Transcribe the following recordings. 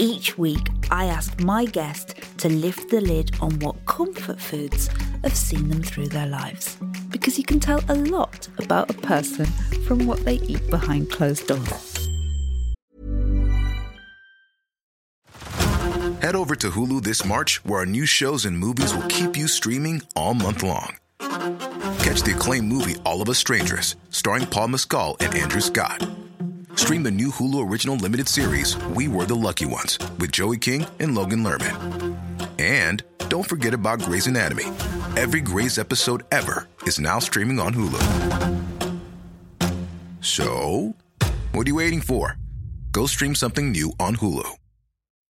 Each week, I ask my guest to lift the lid on what comfort foods have seen them through their lives. Because you can tell a lot about a person from what they eat behind closed doors. Head over to Hulu this March, where our new shows and movies will keep you streaming all month long. Catch the acclaimed movie All of Us Strangers, starring Paul Mescal and Andrew Scott. Stream the new Hulu original limited series We Were the Lucky Ones with Joey King and Logan Lerman. And don't forget about Grey's Anatomy. Every Grey's episode ever is now streaming on Hulu. So, what are you waiting for? Go stream something new on Hulu.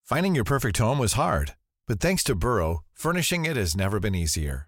Finding your perfect home was hard, but thanks to Burrow, furnishing it has never been easier.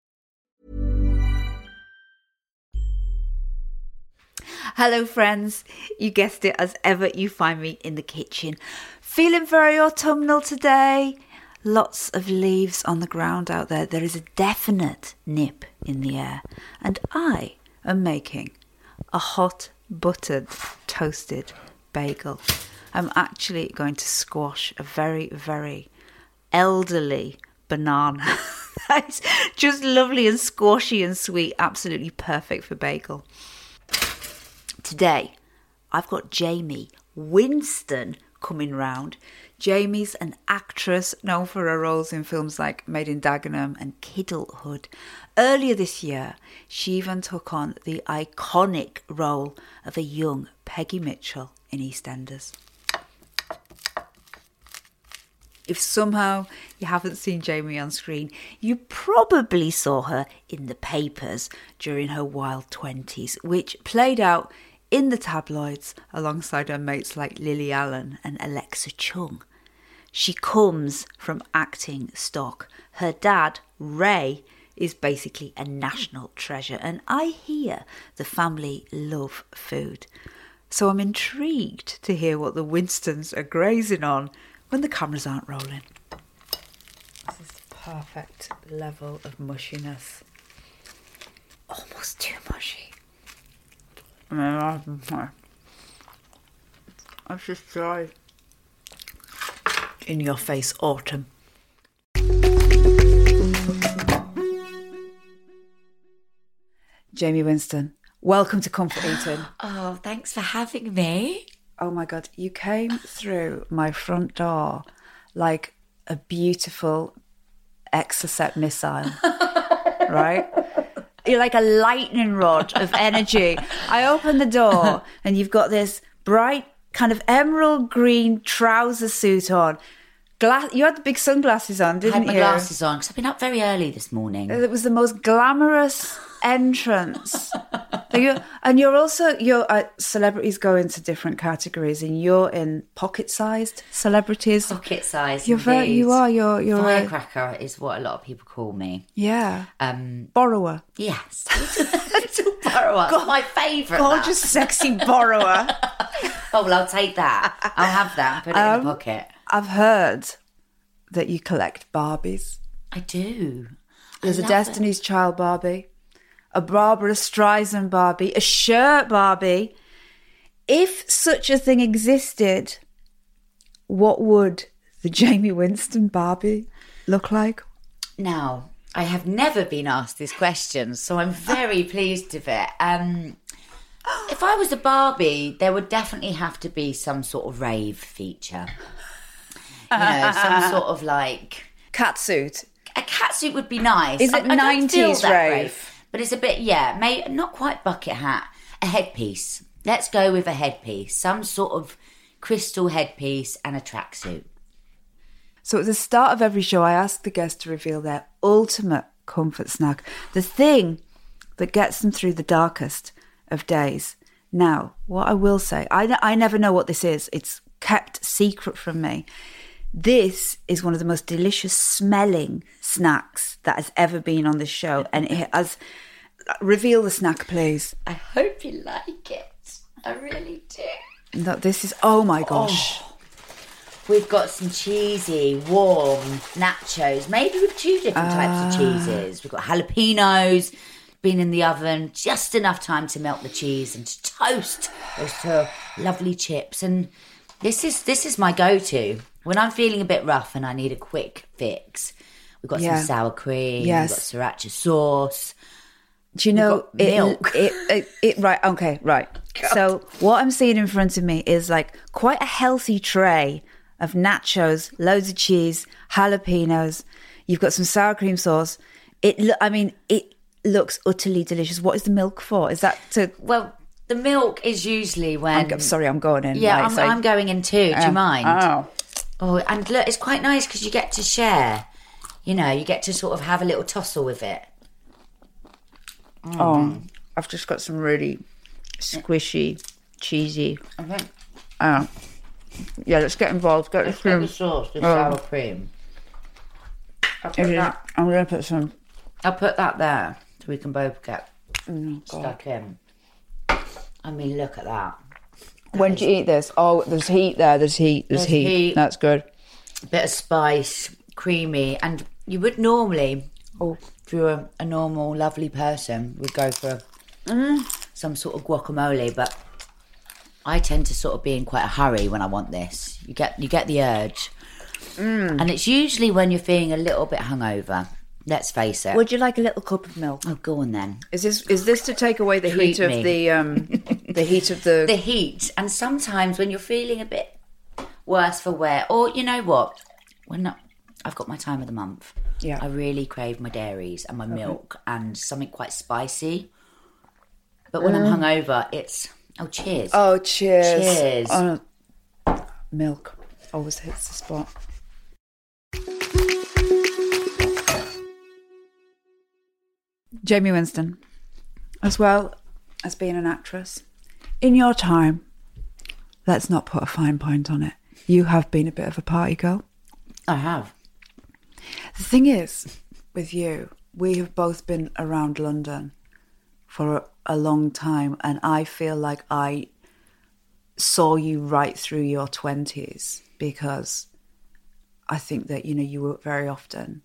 Hello, friends. You guessed it, as ever, you find me in the kitchen. Feeling very autumnal today. Lots of leaves on the ground out there. There is a definite nip in the air. And I am making a hot, buttered, toasted bagel. I'm actually going to squash a very, very elderly banana. That's just lovely and squashy and sweet. Absolutely perfect for bagel. Today, I've got Jaime Winstone coming round. Jaime's an actress known for her roles in films like Made in Dagenham and Kidulthood. Earlier this year, she even took on the iconic role of a young Peggy Mitchell in EastEnders. If somehow you haven't seen Jaime on screen, you probably saw her in the papers during her wild 20s, which played out in the tabloids alongside her mates like Lily Allen and Alexa Chung. She comes from acting stock. Her dad, Ray, is basically a national treasure, and I hear the family love food. So I'm intrigued to hear what the Winstones are grazing on when the cameras aren't rolling. This is the perfect level of mushiness. Almost too mushy. That's just dry. In your face, autumn. Jaime Winstone, welcome to Comfort Eating. Oh, thanks for having me. Oh my God, you came through my front door like a beautiful Exocet missile, right? You're like a lightning rod of energy. I open the door and you've got this bright kind of emerald green trouser suit on. Glass, you had the big sunglasses on, didn't you? had my you? glasses on because I've been up very early this morning. It was the most glamorous entrance. You're, and you're also you're uh, celebrities go into different categories, and you're in pocket-sized celebrities. Pocket-sized. You're very, you are. You're you're a, Firecracker is what a lot of people call me. yeah Um, borrower, yes, little borrower. That's my favourite. gorgeous, sexy borrower. Oh well, I'll take that. I'll have that. Put it Um, in the pocket. I've heard that you collect Barbies. I do. There's a love it. Destiny's Child Barbie, a Barbra Streisand Barbie, a shirt Barbie. If such a thing existed, what would the Jaime Winstone Barbie look like? Now, I have never been asked this question, so I'm very pleased with it. Um, if I was a Barbie, there would definitely have to be some sort of rave feature. You know, some sort of like Catsuit. a catsuit would be nice. Is it I don't feel 90s that rave? But it's a bit, yeah, may not quite bucket hat. a headpiece. Let's go with a headpiece. Some sort of crystal headpiece and a tracksuit. So at the start of every show, I ask the guests to reveal their ultimate comfort snack, the thing that gets them through the darkest of days. Now, what I will say, I, I never know what this is. It's kept secret from me. This is one of the most delicious smelling snacks that has ever been on this show. And it has, reveal the snack, please. I hope you like it. I really do. No, this is, oh my oh. gosh. We've got some cheesy, warm nachos, maybe with two different types of ah. cheeses. We've got jalapenos, been in the oven, just enough time to melt the cheese and to toast those two lovely chips. And this is this is my go-to when I'm feeling a bit rough and I need a quick fix. We've got Yeah. some sour cream, Yes. we've got sriracha sauce. Do you know it, milk. It, it, it, right? Okay, right. So what I'm seeing in front of me is like quite a healthy tray of nachos, loads of cheese, jalapenos. You've got some sour cream sauce. It, lo- I mean, it looks utterly delicious. What is the milk for? Is that to? Well, the milk is usually when I'm sorry, I'm going in. Yeah, right, I'm, so- I'm going in too. Do you um, mind? Oh, Oh, and look, it's quite nice because you get to share. You know, you get to sort of have a little tussle with it. oh, mm. I've just got some really squishy, cheesy. i Oh, yeah. Let's get involved. Get the Let's get cream. the sauce, Oh. sour cream. I'll put, that, I'm gonna put some. I'll put that there so we can both get Oh, stuck in. I mean, look at that. When do you eat this? Oh, there's heat there. There's heat. There's, There's heat. heat. That's good. A bit of spice, creamy, and you would normally, Oh. if you're a, a normal, lovely person, would go for some sort of guacamole, but I tend to sort of be in quite a hurry when I want this. You get you get the urge, and it's usually when you're feeling a little bit hungover. Let's face it. Would you like a little cup of milk? oh, go on then. Is this is this to take away the Treat heat of the um the heat of the, The heat, and sometimes when you're feeling a bit worse for wear, or you know what, when I- I've got my time of the month, Yeah. I really crave my dairies and my milk and something quite spicy. But when I'm oh. hungover, it's oh cheers. Oh, cheers! Cheers. Oh, milk always hits the spot. Jaime Winstone, as well as being an actress, in your time, let's not put a fine point on it. You have been a bit of a party girl. I have. The thing is, with you, we have both been around London for a, long time, and I feel like I saw you right through your 20s because I think that, you know, you were very often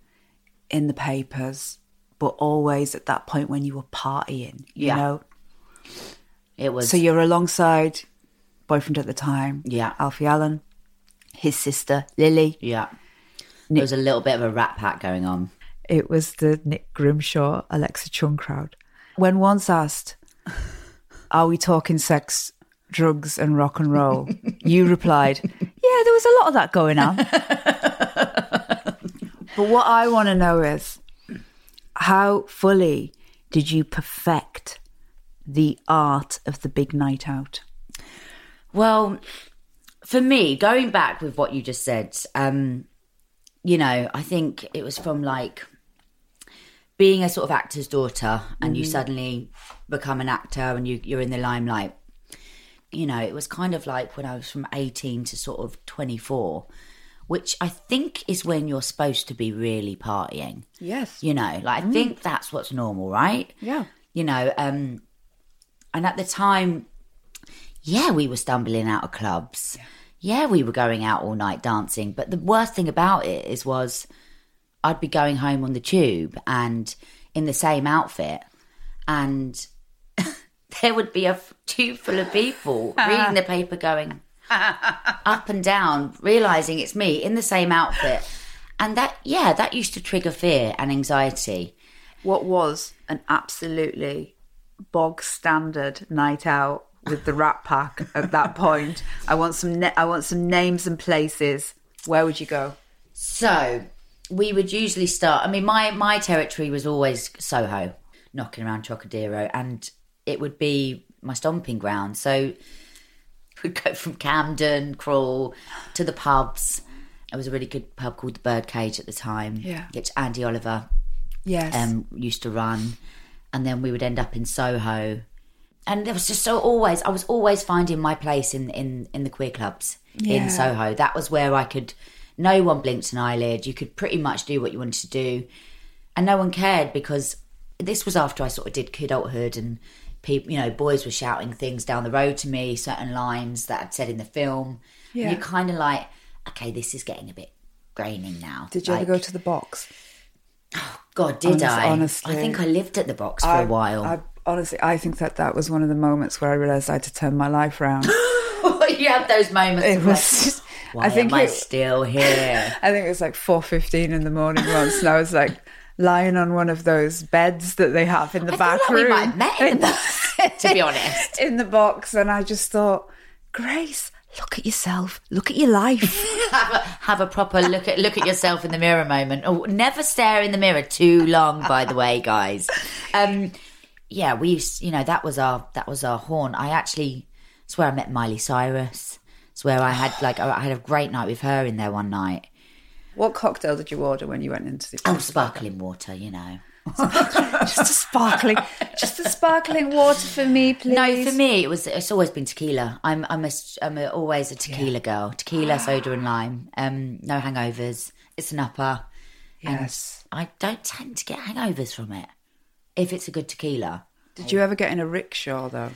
in the papers, but always at that point when you were partying, you Yeah. know? It was So you're alongside boyfriend at the time, Yeah. Alfie Allen, his sister, Lily. yeah. There was a little bit of a rat pack going on. It was the Nick Grimshaw, Alexa Chung crowd. When once asked, Are we talking sex, drugs, and rock and roll? you replied, Yeah, there was a lot of that going on. but what I want to know is how fully did you perfect the art of the big night out? Well, for me, going back with what you just said, um, you know, I think it was from like being a sort of actor's daughter and you suddenly become an actor and you, you're in the limelight. You know, it was kind of like when I was from 18 to sort of 24, which I think is when you're supposed to be really partying. Yes. You know, like I think that's what's normal, right? Yeah. You know, um, and at the time, yeah, we were stumbling out of clubs. Yeah. we were going out all night dancing. But the worst thing about it is was I'd be going home on the tube and in the same outfit, and there would be a tube full of people reading the paper, going up and down, realizing it's me in the same outfit. And that, yeah, that used to trigger fear and anxiety. what was an absolutely bog standard night out with the Rat Pack at that point. I want some. Na- I want some names and places. Where would you go? So we would usually start. I mean, my my territory was always Soho, knocking around Trocadero, and it would be my stomping ground. So we'd go from Camden, Crawl to the pubs. It was a really good pub called the Birdcage at the time. Yeah. Which Andy Oliver Yes. um, used to run, and then we would end up in Soho. And there was just so always, I was always finding my place in in in the queer clubs Yeah. in Soho. That was where I could. No one blinked an eyelid. You could pretty much do what you wanted to do, and no one cared because this was after I sort of did kidulthood and people, you know, boys were shouting things down the road to me, certain lines that I'd said in the film. Yeah. You're kind of like, okay, this is getting a bit graining now. Did you Like, ever go to the box? Oh, God, did Honest- I? honestly. I think I lived at the box for I- a while. I, honestly, I think that that was one of the moments where I realised I had to turn my life around. you have those moments. it was. Just, Why I think am I still here? I think it was like four fifteen in the morning once, and I was like lying on one of those beds that they have in the I back feel like room. we might have met in the to be honest. in the box, and I just thought, Grace, look at yourself, look at your life. Have a, have a proper look at look at yourself in the mirror moment. Oh, never stare in the mirror too long, by the way, guys. Um, yeah, we used, you know, that was our that was our horn. I actually, it's where I met Miley Cyrus. It's where I had like I had a great night with her in there one night. what cocktail did you order when you went into the? Oh, sparkling water, you know. just a sparkling, just a sparkling water for me, please. No, for me it was. It's always been tequila. I'm I'm a, I'm a, always a tequila girl. Tequila, soda, and lime. Um, no hangovers. It's an upper. Yes. I don't tend to get hangovers from it if it's a good tequila. Did you ever get in a rickshaw though?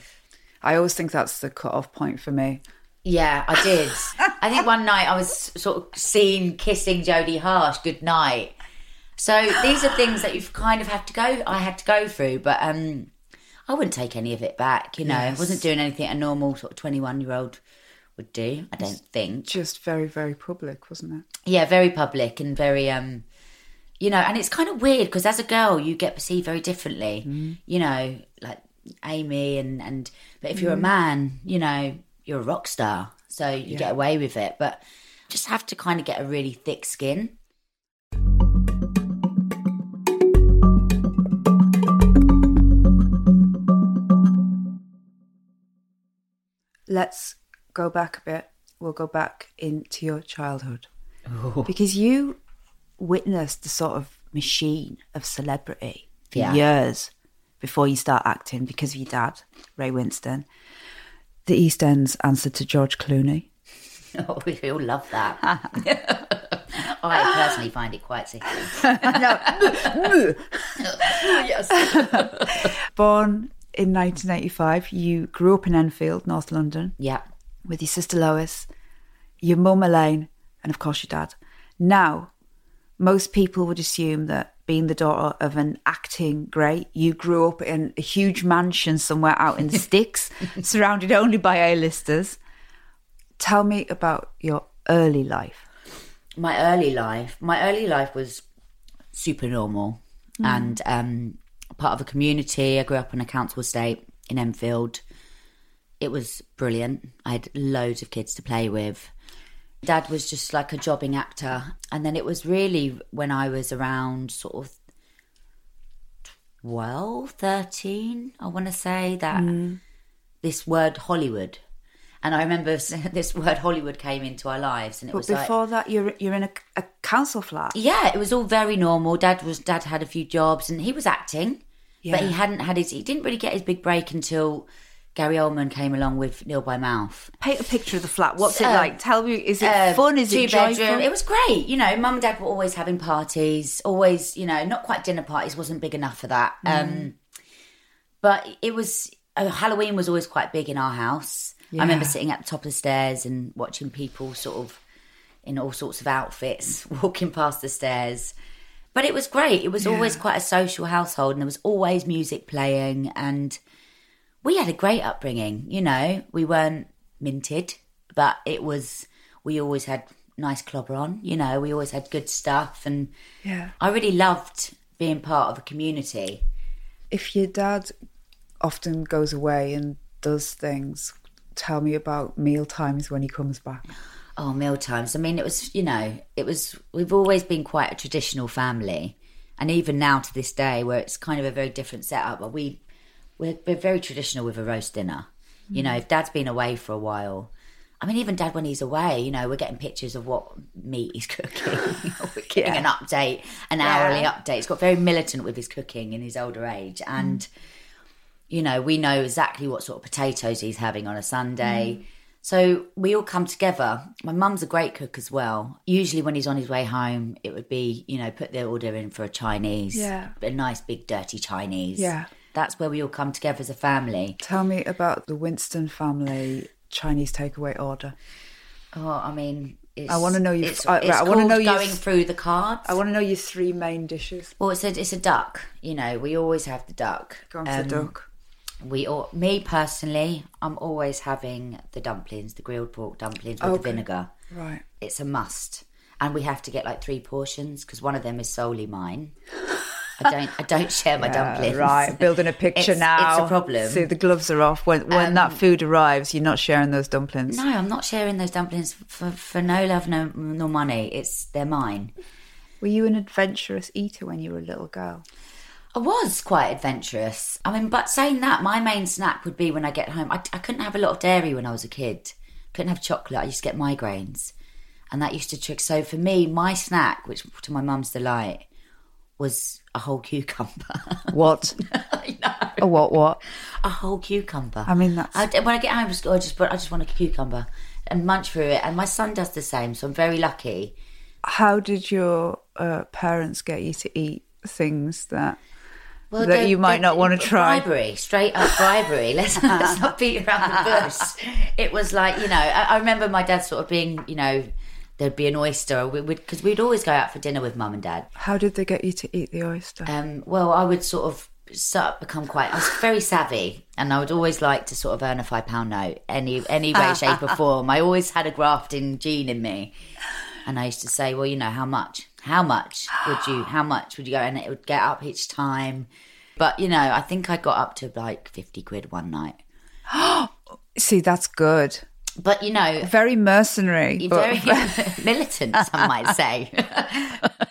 I always think that's the cut-off point for me. Yeah, I did. I think one night I was sort of seen kissing Jodie Harsh good night. So these are things that you've kind of had to go. I had to go through, but um, I wouldn't take any of it back. You know, I wasn't doing anything a normal sort of twenty-one-year-old would do. I don't think. Just very, very public, wasn't it? yeah very public and very um you know and it's kind of weird because as a girl you get perceived very differently you know like amy and and but if you're a man you know you're a rock star so you get away with it but just have to kind of get a really thick skin Let's go back a bit. We'll go back into your childhood oh. because you witnessed the sort of machine of celebrity for Yeah. years before you start acting because of your dad, Ray Winstone. The East End's answer to George Clooney. oh we all love that i personally find it quite sickly yes Born in 1985, you grew up in Enfield, North London, yeah with your sister Lois, your mum Elaine, and of course your dad. Now, most people would assume that being the daughter of an acting great, you grew up in a huge mansion somewhere out in the sticks, surrounded only by A-listers. Tell me about your early life. my early life my early life was super normal and um part of a community. I grew up on a council estate in enfield. It was brilliant. I had loads of kids to play with. Dad was just like a jobbing actor. And then it was really when i was around sort of 12 13 i want to say that mm. this word hollywood. And i remember this word hollywood came into our lives and it But was like before that, you're you're in a, a council flat. yeah, it was all very normal. Dad was dad had a few jobs and he was acting, but he hadn't had his. He didn't really get his big break until Gary Oldman came along with Nil by Mouth. Paint a picture of the flat. What's it like? Tell me, is it Uh, fun? Is it joyful? bedroom? It was great. You know, mum and dad were always having parties. Always, you know, not quite dinner parties. wasn't big enough for that. Mm. Um, but it was uh, Halloween was always quite big in our house. I remember sitting at the top of the stairs and watching people sort of in all sorts of outfits walking past the stairs. But it was great. It was always quite a social household, and there was always music playing, and we had a great upbringing. You know, we weren't minted, but it was. We always had nice clobber on. You know, we always had good stuff, and Yeah. I really loved being part of a community. if your dad often goes away and does things, tell me about meal times when he comes back. Oh, meal times. I mean, it was, you know, it was, we've always been quite a traditional family. And even now to this day, where it's kind of a very different setup, but we, we're, we're very traditional with a roast dinner. You know, if dad's been away for a while, I mean, even dad when he's away, you know, we're getting pictures of what meat he's cooking. we're getting an update, an hourly update. He's got very militant with his cooking in his older age. Mm. And, you know, we know exactly what sort of potatoes he's having on a Sunday. Mm. So we all come together. My mum's a great cook as well. Usually, when he's on his way home, it would be, you know, put the order in for a Chinese, Yeah. a nice big dirty Chinese. Yeah. That's where we all come together as a family. Tell me about the Winstone family Chinese takeaway order. Oh, I mean, it's, I wanna know your- It's, I- right, I wanna called know your- going through the cards. I want to know your three main dishes. well, it's a it's a duck. You know, we always have the duck. Go on for Um, the duck. We all, me personally, I'm always having the dumplings, the grilled pork dumplings with the vinegar. Right. It's a must, and we have to get like three portions because one of them is solely mine. I don't I don't share my dumplings. Right, building a picture It's- now. It's a problem. Um, See, the gloves are off. When when that food arrives, you're not sharing those dumplings. No, I'm not sharing those dumplings for, for no love, no no money. It's they're mine. Were you an adventurous eater when you were a little girl? I was quite adventurous. I mean, but saying that, my main snack would be when I get home. I, I couldn't have a lot of dairy when I was a kid. Couldn't have chocolate. I used to get migraines, and that used to trick. So for me, my snack, which to my mum's delight, was a whole cucumber. What? I know. a what? What? A whole cucumber. I mean, that's- I, when I get home from school, I just I just want a cucumber and munch through it. And my son does the same, so I'm very lucky. How did your uh, parents get you to eat things that? Well, that you might not wanna try. Bribery, straight up bribery. let's, let's not beat around the bush. It was like, you know, I, I remember my dad sort of being, you know, there'd be an oyster We would, because we'd always go out for dinner with mum and dad. How did they get you to eat the oyster? Um, well, I would sort of start become quite. I was very savvy, and I would always like to sort of earn a five pound note any any way, shape, or form. I always had a grafting gene in me, and I used to say, well, you know, how much? How much would you? How much would you go? And it would get up each time. But you know, I think I got up to like fifty quid one night. See, that's good. But you know, Very mercenary. but- very militant, some might say.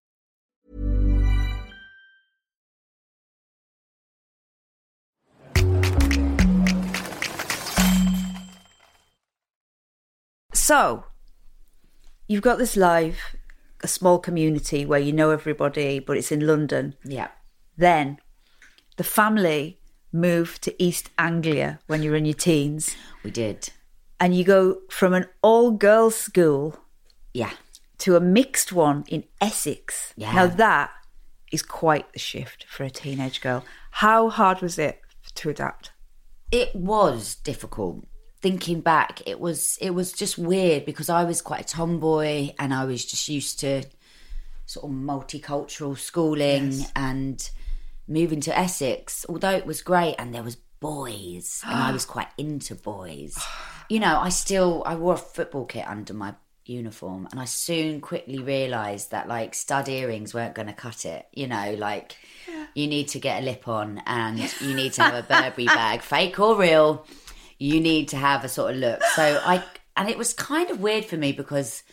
So, you've got this live, a small community where you know everybody, but it's in London. yeah. Then, the family moved to East Anglia when you were in your teens, We did. and you go from an all girls school Yeah. to a mixed one in Essex. Yeah. Now, that is quite the shift for a teenage girl. How hard was it to adapt? It was difficult. Thinking back, it was it was just weird because I was quite a tomboy and I was just used to sort of multicultural schooling and moving to Essex. Although it was great and there was boys and I was quite into boys. You know, I still I wore a football kit under my uniform and I soon quickly realized that like stud earrings weren't going to cut it. You know, like you need to get a lip on and you need to have a Burberry bag, fake or real. You need to have a sort of look. So I, and it was kind of weird for me because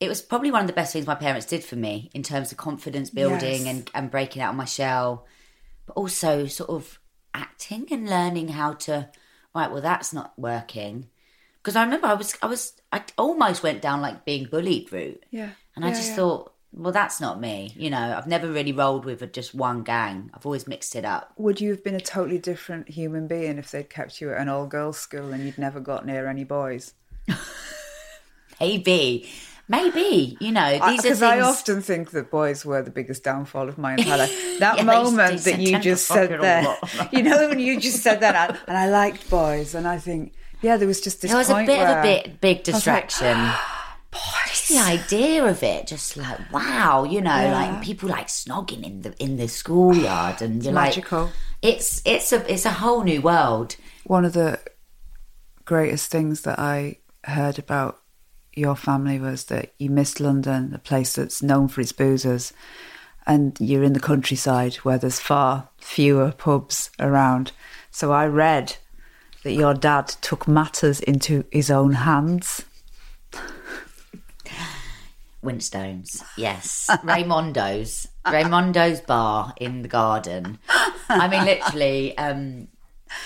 it was probably one of the best things my parents did for me in terms of confidence building Yes. and, and breaking out of my shell, but also sort of acting and learning how to, right, well, that's not working. Because I remember I was, I was, I almost went down like being bullied route. Yeah. And And I just thought, well, that's not me. You know, I've never really rolled with a, just one gang. I've always mixed it up. Would you have been a totally different human being if they'd kept you at an all girls school and you'd never got near any boys? Maybe, maybe. You know, these are Because things. I often think that boys were the biggest downfall of my entire life. That Yeah, moment that you just said there, you know, when you just said that, and- and I liked boys, and I think, yeah, there was just this there was a bit of a bit big was like, distraction. Just the idea of it, just like wow, you know, like people like snogging in the in the schoolyard, and you're like, it's it's a it's a whole new world. One of the greatest things that I heard about your family was that you missed London, a place that's known for its boozers, and you're in the countryside where there's far fewer pubs around. So I read that your dad took matters into his own hands. Winstones, yes. Raymondo's. Raymondo's bar in the garden. I mean, literally, um,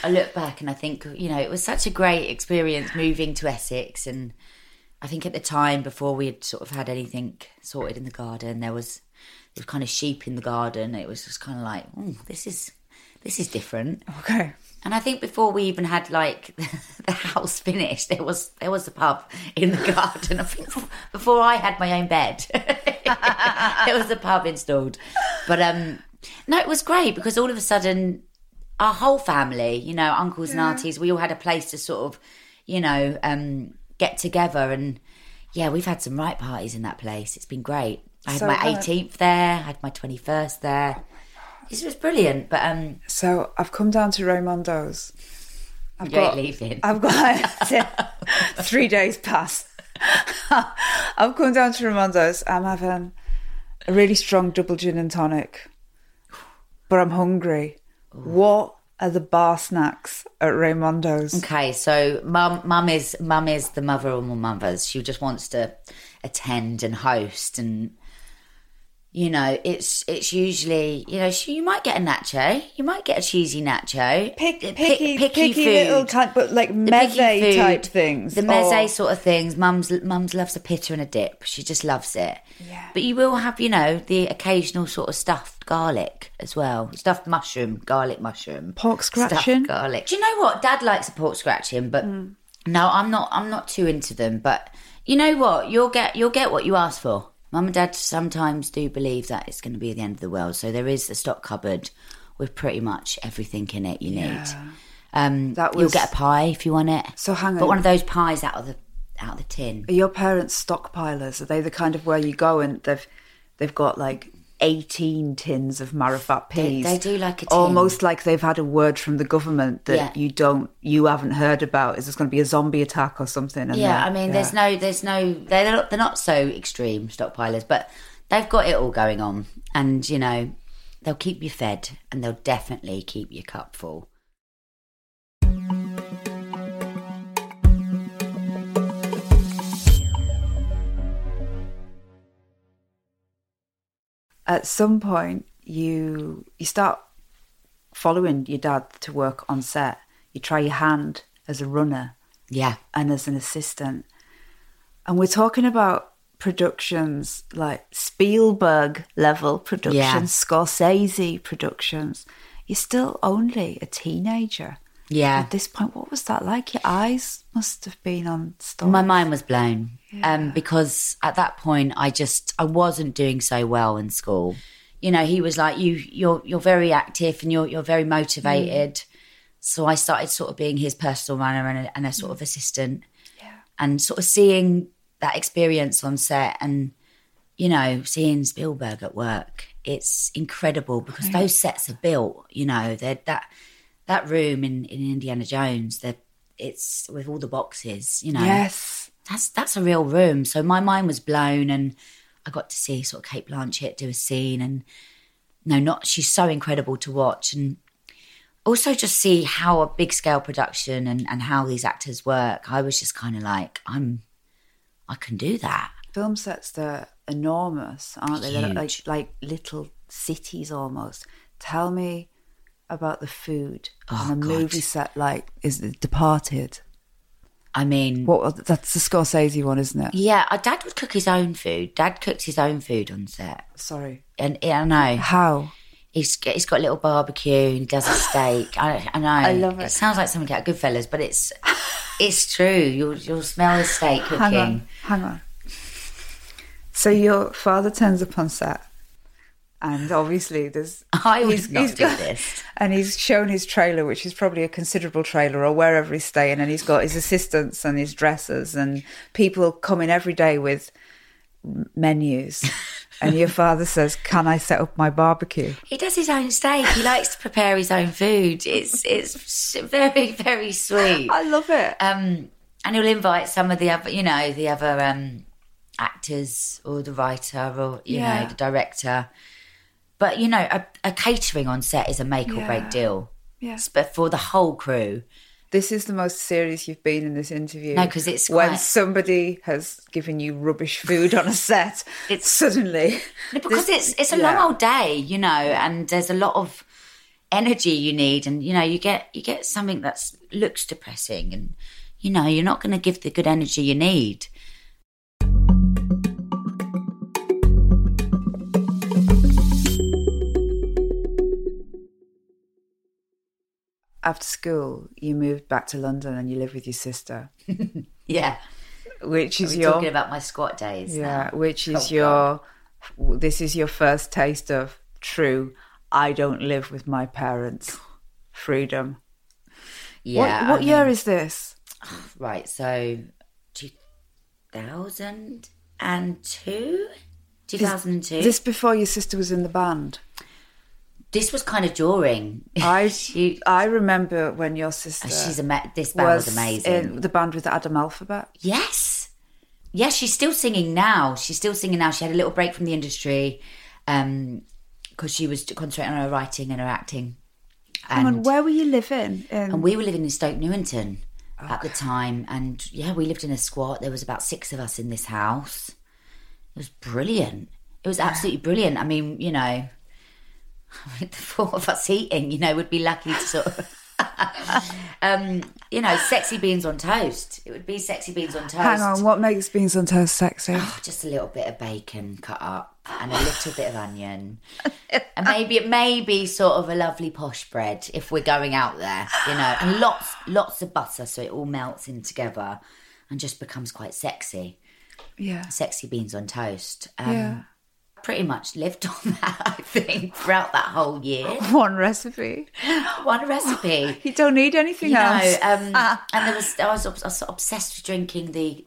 I look back and I think, you know, it was such a great experience moving to Essex. And I think at the time, before we had sort of had anything sorted in the garden, there was, there was kind of sheep in the garden. It was just kind of like, this is, this is different. Okay. And I think before we even had like the house finished, there was there was a pub in the garden. I think before I had my own bed, there was a pub installed. But um, no, it was great because all of a sudden, our whole family, you know, uncles and aunties, we all had a place to sort of, you know, um, get together. And yeah, we've had some right parties in that place. It's been great. I had So my how- 18th there. I had my 21st there. This was brilliant. But um, So I've come down to Raymondo's. I've ain't leaving. I've got three days past. I've come down to Raymondo's. I'm having a really strong double gin and tonic, but I'm hungry. What are the bar snacks at Raymondo's? Okay, so mum, mum is mum is the mother of all mothers. She just wants to attend and host, and you know, it's it's usually you know, she, you might get a nacho, you might get a cheesy nacho, Pick, Pick- picky, picky, little type, but like meze food, type things. The meze or- sort of things. Mum's mum's loves a pitta and a dip. She just loves it. Yeah. But you will have, you know, the occasional sort of stuffed garlic as well. Stuffed mushroom, garlic mushroom. Pork scratching? garlic. Do you know what? Dad likes a pork scratching, but hmm. no, I'm not I'm not too into them. But you know what? You'll get you'll get what you ask for. Mum and Dad sometimes do believe that it's going to be the end of the world. So there is a stock cupboard with pretty much everything in it you need. Um, That you'll get a pie if you want it. So hang on, but on. one of those pies out of the out of the tin. Are your parents stockpilers? Are they the kind of where you go and they've they've got like eighteen tins of marrowfat peas? they do like a tin. almost like they've had a word from the government that Yeah. you don't, you haven't heard about. Is there's going to be a zombie attack or something? And Yeah, I mean, yeah. there's no, there's no, they're not, they're not so extreme stockpilers, but they've got it all going on, and you know, they'll keep you fed, and they'll definitely keep your cup full. At some point, you you start following your dad to work on set. You try your hand as a runner Yeah, and as an assistant. And we're talking about productions like Spielberg level productions, Yeah. Scorsese productions. You're still only a teenager. Yeah. At this point, what was that like? Your eyes must have been on stuff. My mind was blown um, because at that point I just I wasn't doing so well in school. You know, he was like, "You, you're you're very active and you're you're very motivated." So I started sort of being his personal runner and a, and a sort of assistant, Yeah. and sort of seeing that experience on set and you know seeing Spielberg at work. It's incredible because those sets are built. You know, they're that that room in in Indiana Jones. That it's with all the boxes. You know, Yes. that's that's a real room. So my mind was blown, and I got to see sort of Cate Blanchett do a scene, and no, not she's so incredible to watch, and also just see how a big scale production and and how these actors work. I was just kind of like, I'm, I can do that. Film sets, they're enormous, aren't they? They're like, like little cities almost. Tell me about the food Oh, on a God. movie set like is Departed? I mean, What? That's the Scorsese one, isn't it? yeah, our dad would cook his own food. Dad cooks his own food on set. Sorry. And yeah, I know. How? He's he's got a little barbecue and he does a steak. I, I know. I love it. It sounds like something out of Goodfellas, but it's it's true. You'll you'll smell the steak cooking. Hang on. Hang on. So your father turns up on set, and obviously there's. I he's- not he's do got- this. And he's shown his trailer, which is probably a considerable trailer, or wherever he's staying, and he's got his assistants and his dressers, and people come in every day with menus. and your father says, "Can I set up my barbecue?" He does his own steak. He likes to prepare his own food. It's it's very very sweet. I love it. Um, and he'll invite some of the other, you know, the other um, actors or the writer or you Yeah. know the director. But you know, a, a catering on set is a make or break deal. Yes. But for the whole crew, This is the most serious you've been in this interview. No, because it's when quite- somebody has given you rubbish food on a set. It's- suddenly No, because this- it's it's a yeah. long old day, you know, and there's a lot of energy you need, and you know, you get you get something that looks depressing, and you know, you're not going to give the good energy you need. After school you moved back to London and you live with your sister, Yeah, which is your talking about my squat days. yeah, now. which is Oh, your this is your first taste of true. I don't live with my parents. Freedom. yeah. what what year mean- is this? right? So, two thousand and two, two thousand and two. This before your sister was in the band. This was kind of during. I She- I remember when your sister oh, She's ama- This band was, amazing. in the band with Adam Alphabet. Yes. Yes, she's still singing now. She's still singing now. She had a little break from the industry um, because she was concentrating on her writing and her acting. Hang on, where were you living? In and we were living in Stoke Newington at the time. And yeah, we lived in a squat. There was about six of us in this house. It was brilliant. It was absolutely brilliant. I mean, you know, the four of us eating, you know, would be lucky to sort of. um, you know, sexy beans on toast. It would be sexy beans on toast. Hang on, what makes beans on toast sexy? just a little bit of bacon cut up and a little bit of onion and maybe it may be sort of a lovely posh bread if we're going out there you know and lots lots of butter so it all melts in together and just becomes quite sexy yeah. sexy beans on toast um, Yeah. Pretty much lived on that i think throughout that whole year One recipe. one recipe You don't need anything you know, else. um, and there was I was, I was obsessed with drinking the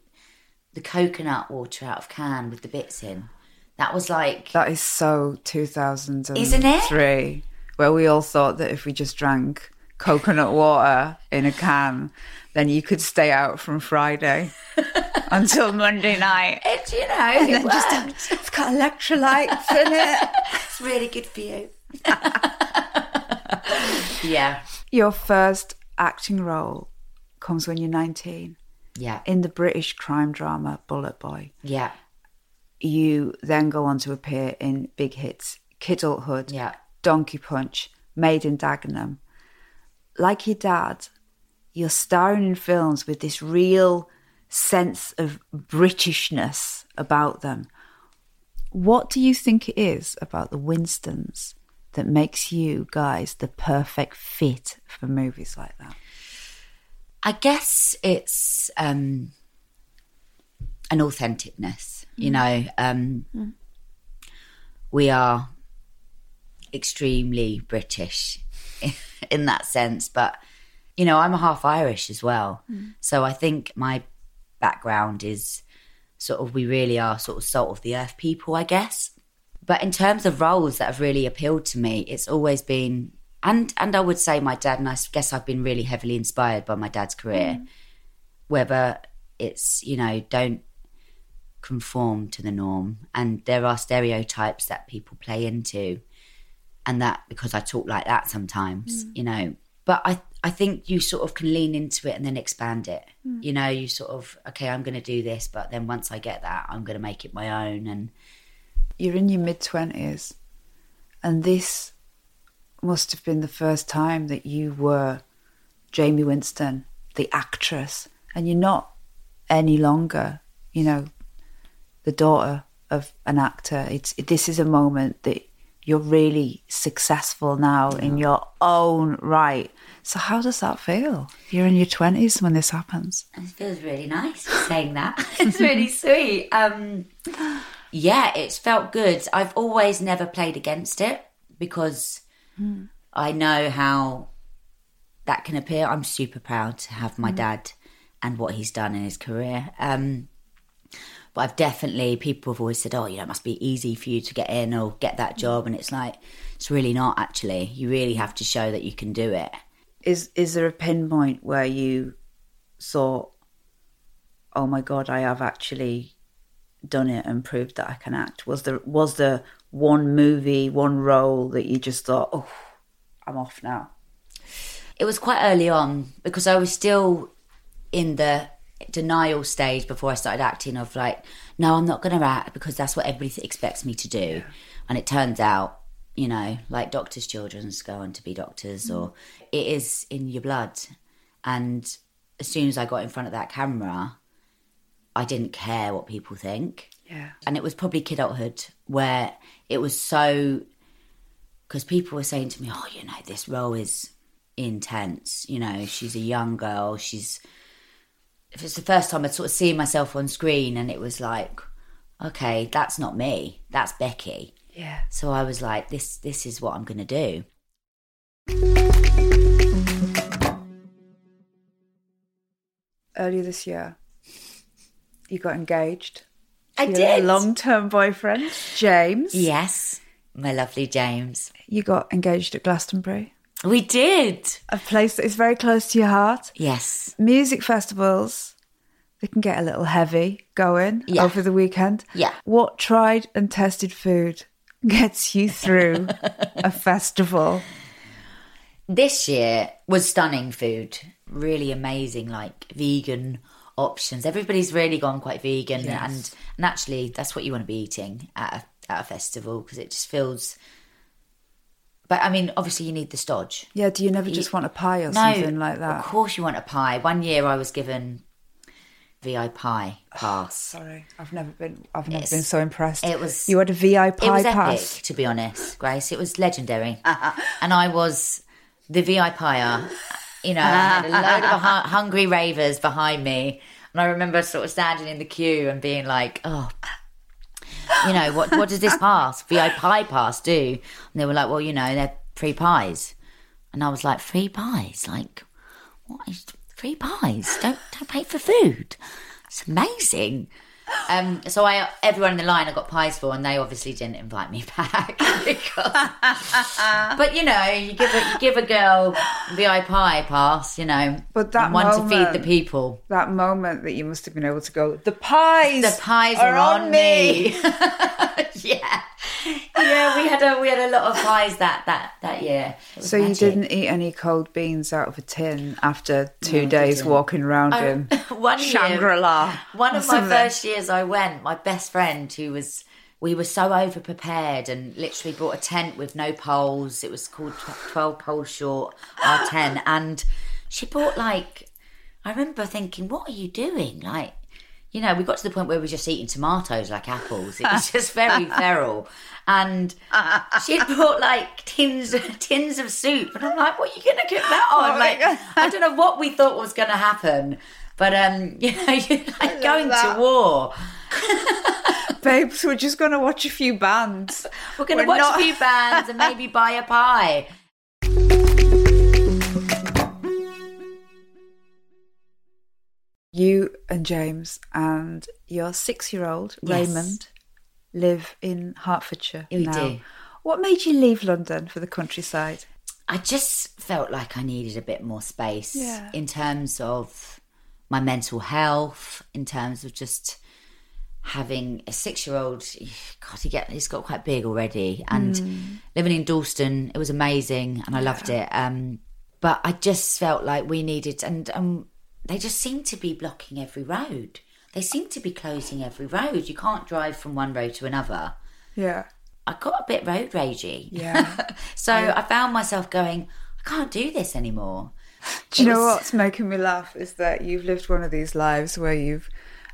the coconut water out of can with the bits in. That was like That is so 2003. Isn't it? Where we all thought that if we just drank coconut water in a can, then you could stay out from Friday until Monday night. it, you know, And it just it's got electrolytes in it. it's really good for you. yeah, Your first acting role comes when you're 19 yeah, in the British crime drama Bullet Boy. yeah, You then go on to appear in big hits Kidulthood, yeah. Donkey Punch, Made in Dagenham. Like your dad, you're starring in films with this real sense of Britishness about them. What do you think it is about the Winstones that makes you guys the perfect fit for movies like that? I guess it's um, an authenticness. You know, um, we are extremely British in that sense, but you know, I'm a half Irish as well. Mm. So I think my background is sort of we really are sort of salt of the earth people, I guess. But in terms of roles that have really appealed to me, it's always been and and I would say my dad and I guess I've been really heavily inspired by my dad's career. Mm. Whether it's, you know, don't conform to the norm and there are stereotypes that people play into and that because I talk like that sometimes, mm. you know. But I I think you sort of can lean into it and then expand it. Mm. You know, you sort of okay, I'm going to do this, but then once I get that, I'm going to make it my own and You're in your mid 20s, and this must have been the first time that you were Jaime Winstone, the actress, and you're not any longer, you know, the daughter of an actor. It's this is a moment that you're really successful now in your own right. So how does that feel? You're in your twenties when this happens. It feels really nice saying that. it's really sweet. Um, yeah, it's felt good. I've always never played against it because I know how that can appear. I'm super proud to have my dad and what he's done in his career. Um, but I've definitely, people have always said, oh, you know, it must be easy for you to get in or get that mm. job. And it's like, it's really not actually. You really have to show that you can do it. Is is there a pinpoint where you thought, "Oh my god, I have actually done it and proved that I can act"? Was there was there one movie, one role that you just thought, "Oh, I'm off now"? It was quite early on because I was still in the denial stage before I started acting of like, no, I'm not going to act because that's what everybody expects me to do. And it turns out, you know, like doctors' children's go on to be doctors, mm. or it is in your blood. And as soon as I got in front of that camera, I didn't care what people think. Yeah. And it was probably kidulthood where it was so because people were saying to me, "Oh, you know, this role is intense. You know, she's a young girl. She's." If it's the first time I'd sort of seen myself on screen, and it was like, okay, that's not me. That's Becky. Yeah. So I was like, this this is what I'm going to do. Earlier this year, you got engaged. I did. Long-term boyfriend, James. Yes, my lovely James. You got engaged at Glastonbury, We did. a place that is very close to your heart. Yes. Music festivals, they can get a little heavy going Yeah. over the weekend. Yeah. What tried and tested food gets you through a festival? this year was stunning food really amazing like vegan options everybody's really gone quite vegan and and actually that's what you want to be eating at a, at a festival because it just feels but i mean obviously you need the stodge Yeah, do you never just want a pie or no something like that? of course you want a pie one year i was given vi pie pass Sorry, I've never been. I've never It's- been so impressed. it was- You had a VI it pie was pass. epic to be honest grace it was legendary and i was the vipier you know I had a load of hungry ravers behind me and i remember sort of standing in the queue and being like oh you know what what does this pass? Vi pie pass do. And they were like well you know they're free pies. And i was like free pies? Like what is free pies? Don't don't pay for food. It's amazing um, so I, everyone in the line I got pies for, and they obviously didn't invite me back because. but you know, you give a you give a girl VI pie pass, you know, But that and one to feed the people. That moment that you must have been able to go. The pies. The pies are, on me. yeah, yeah. We had a we had a lot of pies that that that year. So you didn't eat any cold beans out of a tin after two I days walking around in one Shangri-La. One of my first years I went, my best friend who was we were so over prepared and literally brought a tent with no poles. It was called 12 poles short, our tent. And she bought like, I remember thinking, what are you doing? Like, you know, we got to the point where we were just eating tomatoes like apples. It was just very feral. And she'd brought like tins tins of soup, and I'm like, "What are you going to cook that on?" my like, I don't know what we thought was going to happen, but um, you know, you're like going that. to war. Babes, we're just going to watch a few bands. We're going to watch not- a few bands and maybe buy a pie. You and James and your six-year-old Yes. Raymond live in Hertfordshire We now. do. What made you leave London for the countryside? I just felt like I needed a bit more space Yeah. in terms of my mental health, in terms of just having a six-year-old. God, he get he's got quite big already, and Hmm. living in Dalston, it was amazing, and I loved it. Um, but I just felt like we needed, and um, they just seem to be blocking every road. They seem to be closing every road. You can't drive from one road to another. Yeah. I got a bit road ragey. Yeah. so I found myself going, I can't do this anymore. Do you know what's making me laugh is that you've lived one of these lives where you've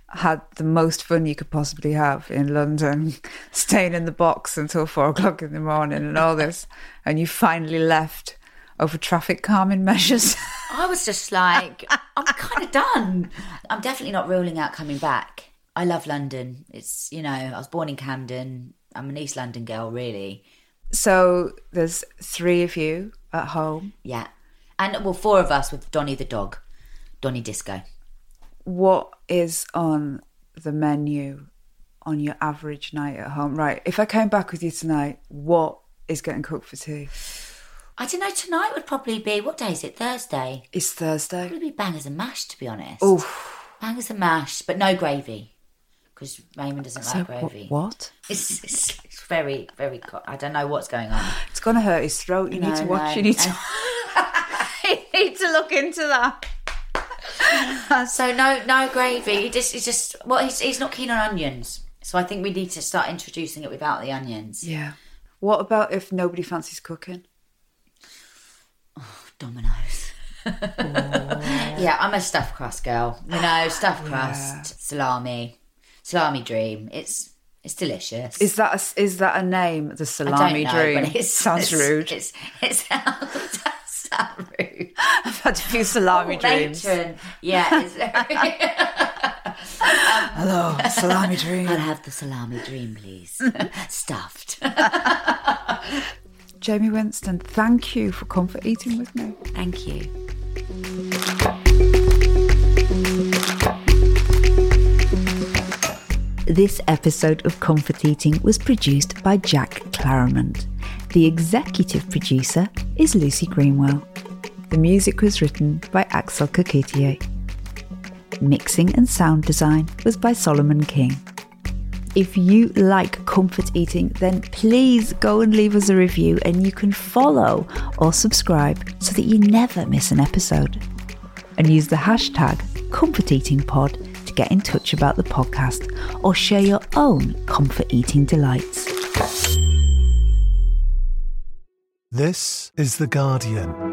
had the most fun you could possibly have in London, staying in the box until four o'clock in the morning and all this, and you finally left over traffic calming measures. I was just like, I'm kind of done. I'm definitely not ruling out coming back. I love London. It's, you know, I was born in Camden. I'm an East London girl, really. so there's three of you at home. Yeah. And, well, four of us with Donny the dog, Donny Disco. What is on the menu on your average night at home? Right. If I came back with you tonight, what is getting cooked for tea? I don't know, tonight would probably be, what day is it? Thursday? It's Thursday. Probably be bangers and mash, to be honest. Oh, Bangers and mash, but no gravy. Because Raymond doesn't so like gravy. what? It's, it's, it's very, very, co- I don't know what's going on. It's gonna hurt his throat. You need to watch. no. You need to. you need to look into that. So no, no gravy. He just, he's just, well, he's, he's not keen on onions. So I think we need to start introducing it without the onions. Yeah. What about if nobody fancies cooking? Domino's. Oh. yeah, I'm a stuffed crust girl. You know, ah, stuffed crust, salami, salami dream. It's it's delicious. Is that a, is that a name? The I don't salami know, dream. but it's, Sounds it's, rude. It's it sounds, it rude. I've had a few salami Oh, dreams. matron. Yeah, it's very. Hello, salami dream. I'll have the salami dream, please. Stuffed. Jaime Winstone, thank you for comfort eating with me. Thank you. This episode of Comfort Eating was produced by Jack Claremont. The executive producer is Lucy Greenwell. The music was written by Axel Kacoutié. Mixing and sound design was by Solomon King. If you like comfort eating, then please go and leave us a review and you can follow or subscribe so that you never miss an episode. And use the hashtag ComfortEatingPod to get in touch about the podcast or share your own comfort eating delights. This is The Guardian.